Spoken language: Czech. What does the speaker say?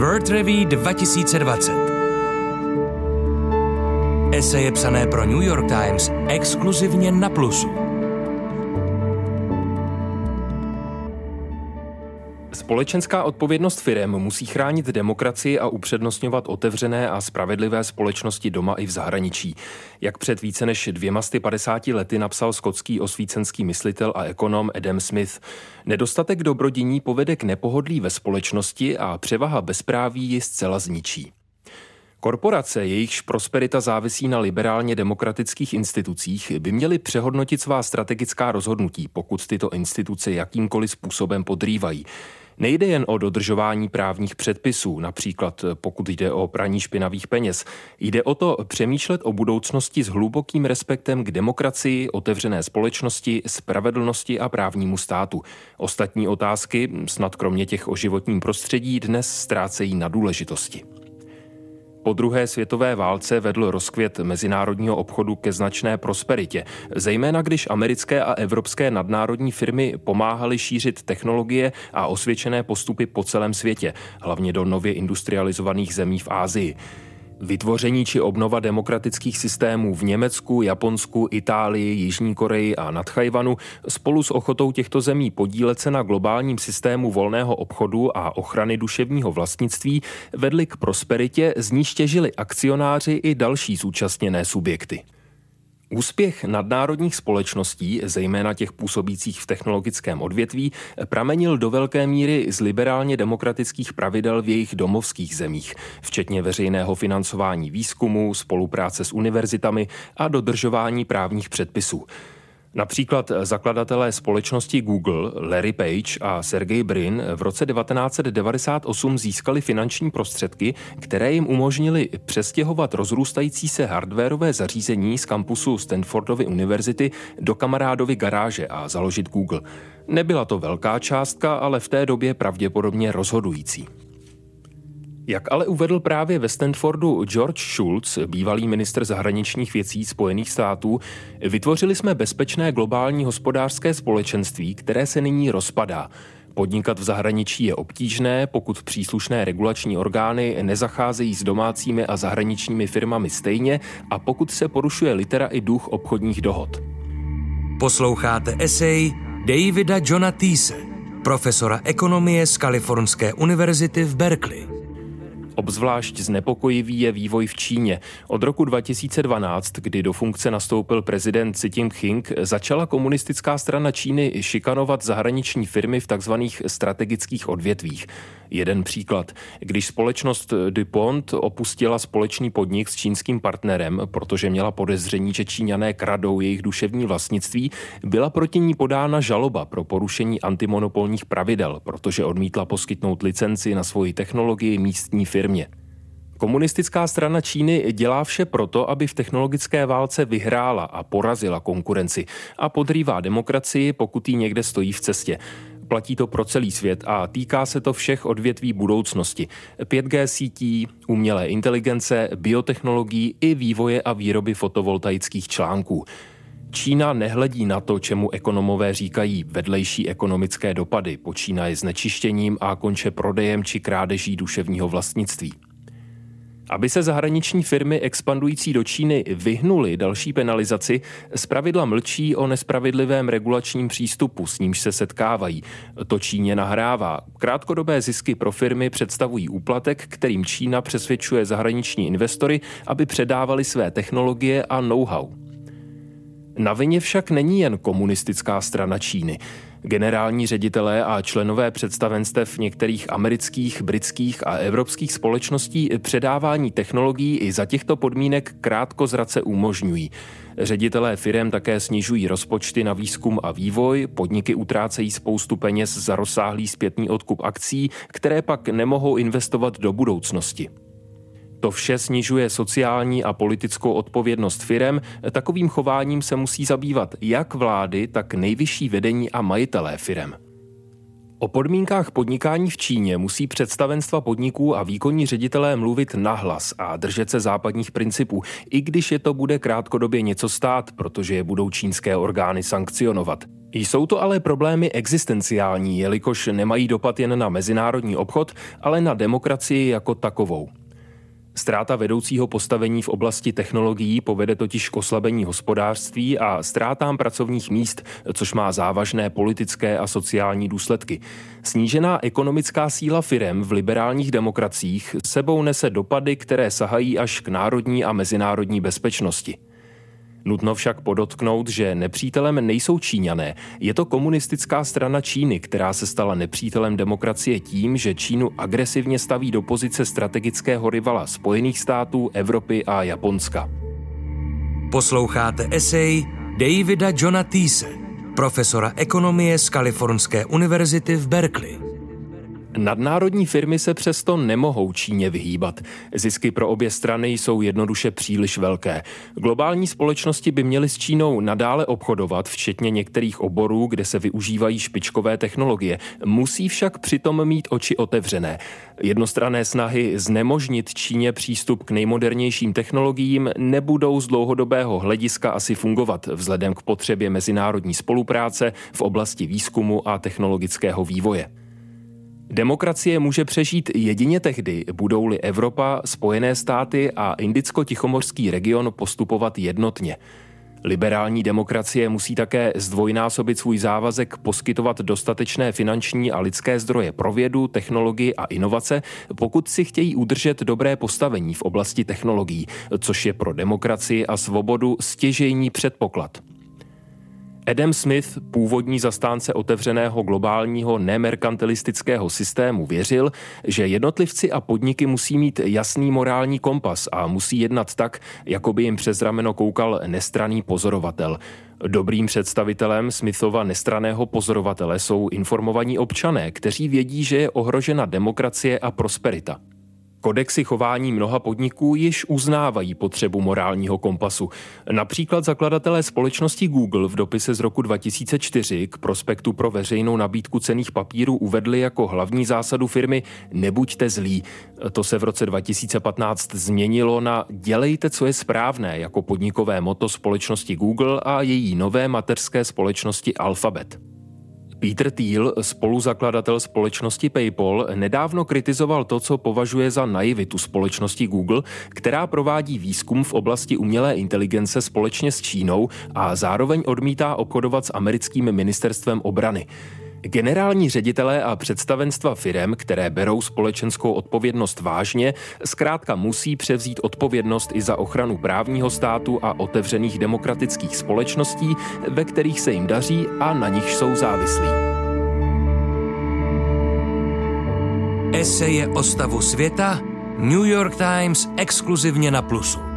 World Review 2020. Eseje psané pro New York Times exkluzivně na Plusu. Společenská odpovědnost firem musí chránit demokracii a upřednostňovat otevřené a spravedlivé společnosti doma i v zahraničí. Jak před více než dvěma 50 lety napsal skotský osvícenský myslitel a ekonom Adam Smith. Nedostatek dobrodiní povede k nepohodlí ve společnosti a převaha bezpráví ji zcela zničí. Korporace, jejichž prosperita závisí na liberálně demokratických institucích, by měly přehodnotit svá strategická rozhodnutí, pokud tyto instituce jakýmkoliv způsobem podrývají. Nejde jen o dodržování právních předpisů, například pokud jde o praní špinavých peněz. Jde o to přemýšlet o budoucnosti s hlubokým respektem k demokracii, otevřené společnosti, spravedlnosti a právnímu státu. Ostatní otázky, snad kromě těch o životním prostředí, dnes ztrácejí na důležitosti. Po druhé světové válce vedl rozkvět mezinárodního obchodu ke značné prosperitě, zejména když americké a evropské nadnárodní firmy pomáhaly šířit technologie a osvědčené postupy po celém světě, hlavně do nově industrializovaných zemí v Ázii. Vytvoření či obnova demokratických systémů v Německu, Japonsku, Itálii, Jižní Koreji a nad Chajvanu spolu s ochotou těchto zemí podílet se na globálním systému volného obchodu a ochrany duševního vlastnictví vedly k prosperitě, z níž těžili akcionáři i další zúčastněné subjekty. Úspěch nadnárodních společností, zejména těch působících v technologickém odvětví, pramenil do velké míry z liberálně demokratických pravidel v jejich domovských zemích, včetně veřejného financování výzkumu, spolupráce s univerzitami a dodržování právních předpisů. Například zakladatelé společnosti Google Larry Page a Sergey Brin v roce 1998 získali finanční prostředky, které jim umožnili přestěhovat rozrůstající se hardwareové zařízení z kampusu Stanfordovy univerzity do kamarádovy garáže a založit Google. Nebyla to velká částka, ale v té době pravděpodobně rozhodující. Jak ale uvedl právě ve Stanfordu George Schulz, bývalý ministr zahraničních věcí Spojených států, vytvořili jsme bezpečné globální hospodářské společenství, které se nyní rozpadá. Podnikat v zahraničí je obtížné, pokud příslušné regulační orgány nezacházejí s domácími a zahraničními firmami stejně a pokud se porušuje litera i duch obchodních dohod. Posloucháte esej Davida Johna Teese, profesora ekonomie z Kalifornské univerzity v Berkeley. Obzvlášť znepokojivý je vývoj v Číně. Od roku 2012, kdy do funkce nastoupil prezident Xi Jinping, začala komunistická strana Číny šikanovat zahraniční firmy v tzv. strategických odvětvích. Jeden příklad. Když společnost DuPont opustila společný podnik s čínským partnerem, protože měla podezření, že Číňané kradou jejich duševní vlastnictví, byla proti ní podána žaloba pro porušení antimonopolních pravidel, protože odmítla poskytnout licenci na svoji technologii místní firmě. Komunistická strana Číny dělá vše proto, aby v technologické válce vyhrála a porazila konkurenci a podrývá demokracii, pokud jí někde stojí v cestě. Platí to pro celý svět a týká se to všech odvětví budoucnosti. 5G sítí, umělé inteligence, biotechnologií i vývoje a výroby fotovoltaických článků. Čína nehledí na to, čemu ekonomové říkají vedlejší ekonomické dopady, počínaje znečištěním a konče prodejem či krádeží duševního vlastnictví. Aby se zahraniční firmy expandující do Číny vyhnuly další penalizaci, zpravidla mlčí o nespravedlivém regulačním přístupu, s nímž se setkávají. To Číně nahrává. Krátkodobé zisky pro firmy představují úplatek, kterým Čína přesvědčuje zahraniční investory, aby předávali své technologie a know-how. Na vině však není jen komunistická strana Číny. Generální ředitelé a členové představenstev některých amerických, britských a evropských společností předávání technologií i za těchto podmínek krátko zrace umožňují. Ředitelé firem také snižují rozpočty na výzkum a vývoj, podniky utrácejí spoustu peněz za rozsáhlý zpětný odkup akcí, které pak nemohou investovat do budoucnosti. To vše snižuje sociální a politickou odpovědnost firem. Takovým chováním se musí zabývat jak vlády, tak nejvyšší vedení a majitelé firem. O podmínkách podnikání v Číně musí představenstva podniků a výkonní ředitelé mluvit nahlas a držet se západních principů, i když je to bude krátkodobě něco stát, protože je budou čínské orgány sankcionovat. Jsou to ale problémy existenciální, jelikož nemají dopad jen na mezinárodní obchod, ale na demokracii jako takovou. Ztráta vedoucího postavení v oblasti technologií povede totiž k oslabení hospodářství a ztrátám pracovních míst, což má závažné politické a sociální důsledky. Snížená ekonomická síla firem v liberálních demokraciích sebou nese dopady, které sahají až k národní a mezinárodní bezpečnosti. Nutno však podotknout, že nepřítelem nejsou Číňané. Je to komunistická strana Číny, která se stala nepřítelem demokracie tím, že Čínu agresivně staví do pozice strategického rivala Spojených států, Evropy a Japonska. Posloucháte esej Davida Johna profesora ekonomie z Kalifornské univerzity v Berkeley. Nadnárodní firmy se přesto nemohou Číně vyhýbat. Zisky pro obě strany jsou jednoduše příliš velké. Globální společnosti by měly s Čínou nadále obchodovat, včetně některých oborů, kde se využívají špičkové technologie. Musí však přitom mít oči otevřené. Jednostranné snahy znemožnit Číně přístup k nejmodernějším technologiím nebudou z dlouhodobého hlediska asi fungovat vzhledem k potřebě mezinárodní spolupráce v oblasti výzkumu a technologického vývoje. Demokracie může přežít jedině tehdy, budou-li Evropa, Spojené státy a Indicko-Tichomorský region postupovat jednotně. Liberální demokracie musí také zdvojnásobit svůj závazek poskytovat dostatečné finanční a lidské zdroje pro vědu, technologii a inovace, pokud si chtějí udržet dobré postavení v oblasti technologií, což je pro demokracii a svobodu stěžejní předpoklad. Adam Smith, původní zastánce otevřeného globálního nemerkantilistického systému, věřil, že jednotlivci a podniky musí mít jasný morální kompas a musí jednat tak, jako by jim přes rameno koukal nestraný pozorovatel. Dobrým představitelem Smithova nestraného pozorovatele jsou informovaní občané, kteří vědí, že je ohrožena demokracie a prosperita. Kodexy chování mnoha podniků již uznávají potřebu morálního kompasu. Například zakladatelé společnosti Google v dopise z roku 2004 k prospektu pro veřejnou nabídku cených papírů uvedli jako hlavní zásadu firmy nebuďte zlí. To se v roce 2015 změnilo na dělejte, co je správné jako podnikové moto společnosti Google a její nové mateřské společnosti Alphabet. Peter Thiel, spoluzakladatel společnosti PayPal, nedávno kritizoval to, co považuje za naivitu společnosti Google, která provádí výzkum v oblasti umělé inteligence společně s Čínou a zároveň odmítá obchodovat s americkým ministerstvem obrany. Generální ředitelé a představenstva firem, které berou společenskou odpovědnost vážně, zkrátka musí převzít odpovědnost i za ochranu právního státu a otevřených demokratických společností, ve kterých se jim daří a na nich jsou závislí. Eseje o stavu světa New York Times exkluzivně na Plusu.